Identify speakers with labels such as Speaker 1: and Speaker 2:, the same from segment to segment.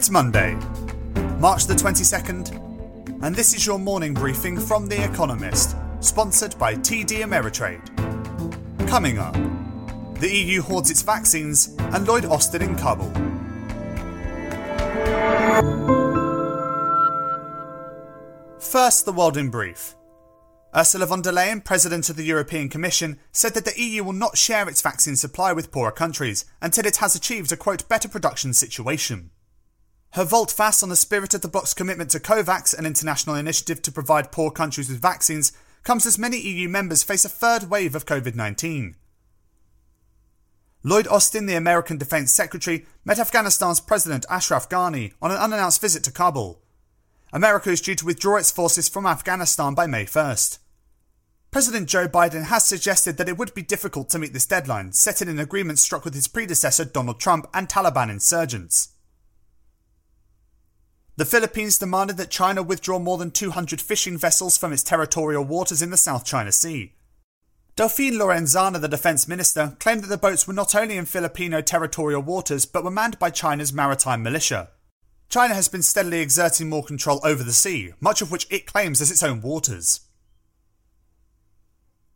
Speaker 1: It's Monday, March the 22nd, and this is your morning briefing from The Economist, sponsored by TD Ameritrade. Coming up, the EU hoards its vaccines and Lloyd Austin in Kabul. First, the world in brief. Ursula von der Leyen, President of the European Commission, said that the EU will not share its vaccine supply with poorer countries until it has achieved a quote better production situation. Her volte face on the spirit of the bloc's commitment to COVAX, an international initiative to provide poor countries with vaccines, comes as many EU members face a third wave of COVID 19. Lloyd Austin, the American Defense Secretary, met Afghanistan's President Ashraf Ghani on an unannounced visit to Kabul. America is due to withdraw its forces from Afghanistan by May 1st. President Joe Biden has suggested that it would be difficult to meet this deadline, set in an agreement struck with his predecessor Donald Trump and Taliban insurgents. The Philippines demanded that China withdraw more than 200 fishing vessels from its territorial waters in the South China Sea. Delfin Lorenzana, the defense minister, claimed that the boats were not only in Filipino territorial waters but were manned by China's maritime militia. China has been steadily exerting more control over the sea, much of which it claims as its own waters.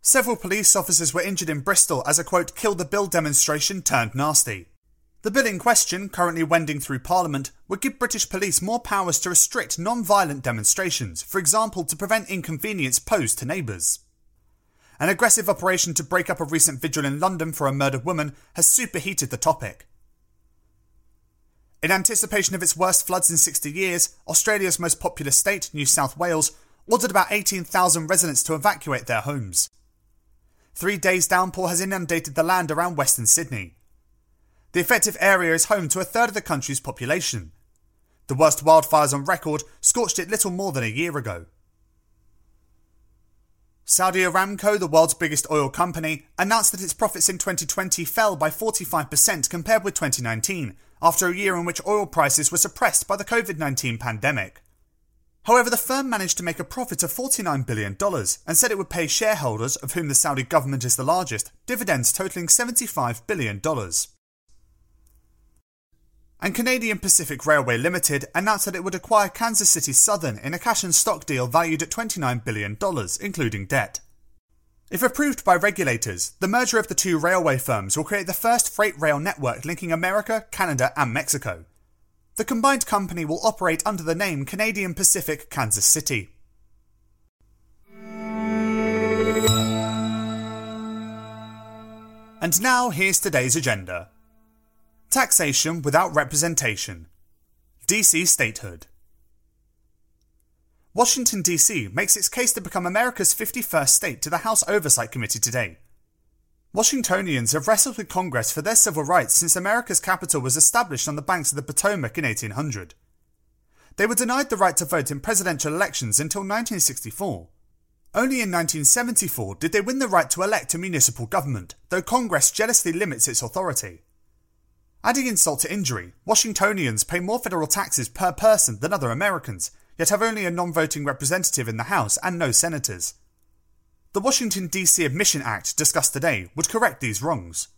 Speaker 1: Several police officers were injured in Bristol as a quote, kill the bill demonstration turned nasty. The bill in question, currently wending through Parliament, would give British police more powers to restrict non violent demonstrations, for example, to prevent inconvenience posed to neighbours. An aggressive operation to break up a recent vigil in London for a murdered woman has superheated the topic. In anticipation of its worst floods in 60 years, Australia's most populous state, New South Wales, ordered about 18,000 residents to evacuate their homes. Three days' downpour has inundated the land around Western Sydney. The affected area is home to a third of the country's population. The worst wildfires on record scorched it little more than a year ago. Saudi Aramco, the world's biggest oil company, announced that its profits in 2020 fell by 45% compared with 2019 after a year in which oil prices were suppressed by the COVID 19 pandemic. However, the firm managed to make a profit of $49 billion and said it would pay shareholders, of whom the Saudi government is the largest, dividends totaling $75 billion. And Canadian Pacific Railway Limited announced that it would acquire Kansas City Southern in a cash and stock deal valued at $29 billion, including debt. If approved by regulators, the merger of the two railway firms will create the first freight rail network linking America, Canada, and Mexico. The combined company will operate under the name Canadian Pacific Kansas City. And now here's today's agenda Taxation without representation, DC statehood. Washington, D.C. makes its case to become America's 51st state to the House Oversight Committee today. Washingtonians have wrestled with Congress for their civil rights since America's capital was established on the banks of the Potomac in 1800. They were denied the right to vote in presidential elections until 1964. Only in 1974 did they win the right to elect a municipal government, though Congress jealously limits its authority. Adding insult to injury, Washingtonians pay more federal taxes per person than other Americans, yet have only a non voting representative in the House and no senators. The Washington, D.C. Admission Act discussed today would correct these wrongs.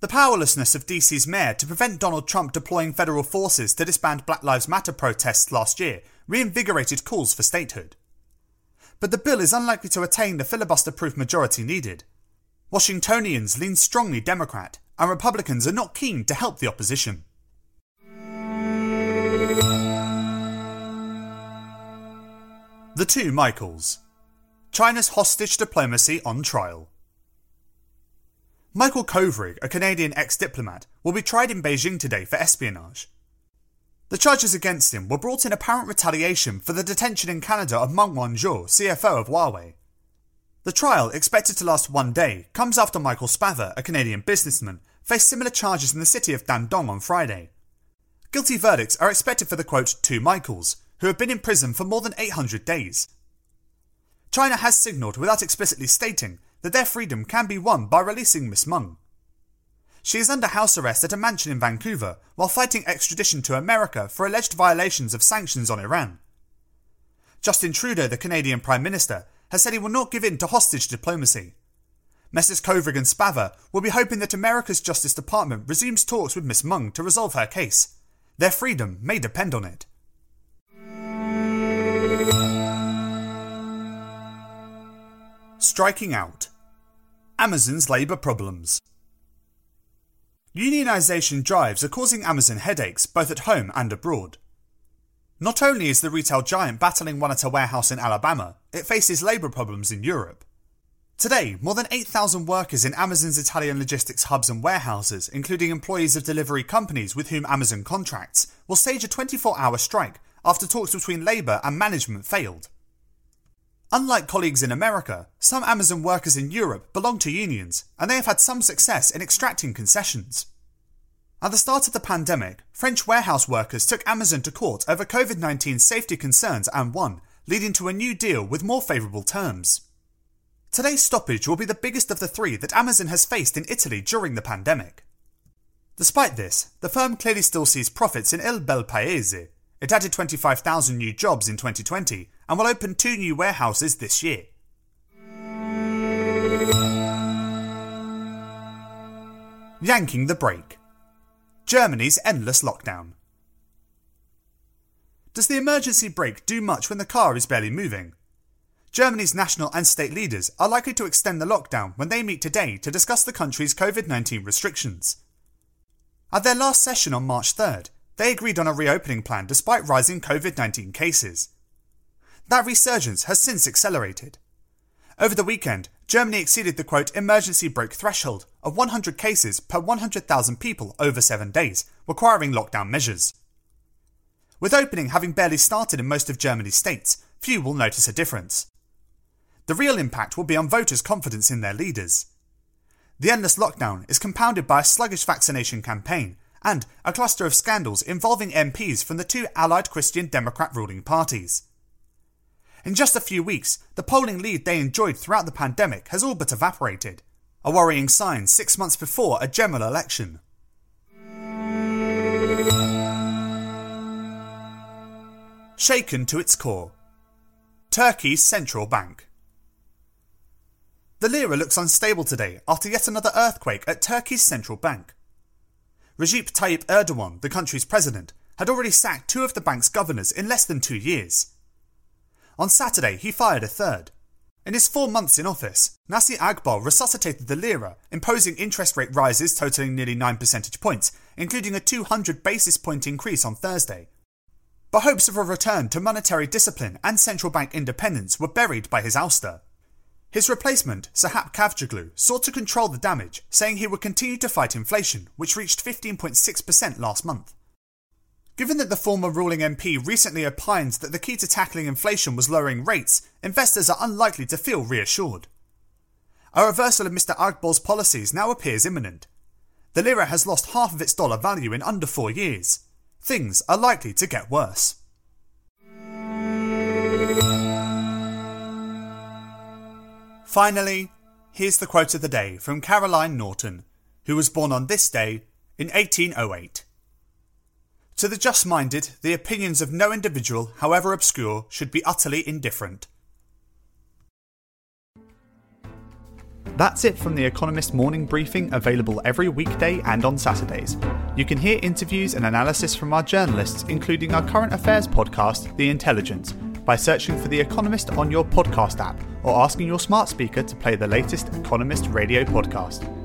Speaker 1: The powerlessness of D.C.'s mayor to prevent Donald Trump deploying federal forces to disband Black Lives Matter protests last year reinvigorated calls for statehood. But the bill is unlikely to attain the filibuster proof majority needed. Washingtonians lean strongly Democrat, and Republicans are not keen to help the opposition. The two Michaels. China's hostage diplomacy on trial. Michael Kovrig, a Canadian ex diplomat, will be tried in Beijing today for espionage. The charges against him were brought in apparent retaliation for the detention in Canada of Meng Wanzhou, CFO of Huawei. The trial, expected to last one day, comes after Michael Spavor, a Canadian businessman, faced similar charges in the city of Dandong on Friday. Guilty verdicts are expected for the quote, two Michaels, who have been in prison for more than 800 days. China has signalled without explicitly stating that their freedom can be won by releasing Miss Meng. She is under house arrest at a mansion in Vancouver while fighting extradition to America for alleged violations of sanctions on Iran. Justin Trudeau, the Canadian Prime Minister, has said he will not give in to hostage diplomacy. Messrs. Kovrig and Spavor will be hoping that America's Justice Department resumes talks with Miss Meng to resolve her case, Their freedom may depend on it. Striking out. Amazon's labour problems. Unionisation drives are causing Amazon headaches both at home and abroad. Not only is the retail giant battling one at a warehouse in Alabama, it faces labour problems in Europe. Today, more than 8,000 workers in Amazon's Italian logistics hubs and warehouses, including employees of delivery companies with whom Amazon contracts, will stage a 24 hour strike after talks between Labour and management failed. Unlike colleagues in America, some Amazon workers in Europe belong to unions, and they have had some success in extracting concessions. At the start of the pandemic, French warehouse workers took Amazon to court over COVID 19 safety concerns and won, leading to a new deal with more favourable terms. Today's stoppage will be the biggest of the three that Amazon has faced in Italy during the pandemic. Despite this, the firm clearly still sees profits in Il Bel Paese. It added 25,000 new jobs in 2020 and will open two new warehouses this year. Yanking the brake. Germany's endless lockdown. Does the emergency brake do much when the car is barely moving? Germany's national and state leaders are likely to extend the lockdown when they meet today to discuss the country's COVID 19 restrictions. At their last session on March 3rd, they agreed on a reopening plan despite rising COVID 19 cases. That resurgence has since accelerated. Over the weekend, Germany exceeded the quote emergency brake threshold of 100 cases per 100,000 people over seven days, requiring lockdown measures. With opening having barely started in most of Germany's states, few will notice a difference. The real impact will be on voters' confidence in their leaders. The endless lockdown is compounded by a sluggish vaccination campaign and a cluster of scandals involving MPs from the two allied Christian Democrat ruling parties. In just a few weeks, the polling lead they enjoyed throughout the pandemic has all but evaporated, a worrying sign six months before a general election. Shaken to its core. Turkey's central bank. The lira looks unstable today after yet another earthquake at Turkey's central bank. Recep Tayyip Erdogan, the country's president, had already sacked two of the bank's governors in less than two years. On Saturday, he fired a third. In his four months in office, Naci Agbal resuscitated the lira, imposing interest rate rises totaling nearly 9 percentage points, including a 200 basis point increase on Thursday. But hopes of a return to monetary discipline and central bank independence were buried by his ouster. His replacement, Sahap Kavcıoglu, sought to control the damage, saying he would continue to fight inflation, which reached 15.6% last month. Given that the former ruling MP recently opined that the key to tackling inflation was lowering rates, investors are unlikely to feel reassured. A reversal of Mr. Agbal's policies now appears imminent. The lira has lost half of its dollar value in under four years. Things are likely to get worse. Finally, here's the quote of the day from Caroline Norton, who was born on this day in 1808. To the just minded, the opinions of no individual, however obscure, should be utterly indifferent. That's it from the Economist morning briefing, available every weekday and on Saturdays. You can hear interviews and analysis from our journalists, including our current affairs podcast, The Intelligence, by searching for The Economist on your podcast app or asking your smart speaker to play the latest Economist radio podcast.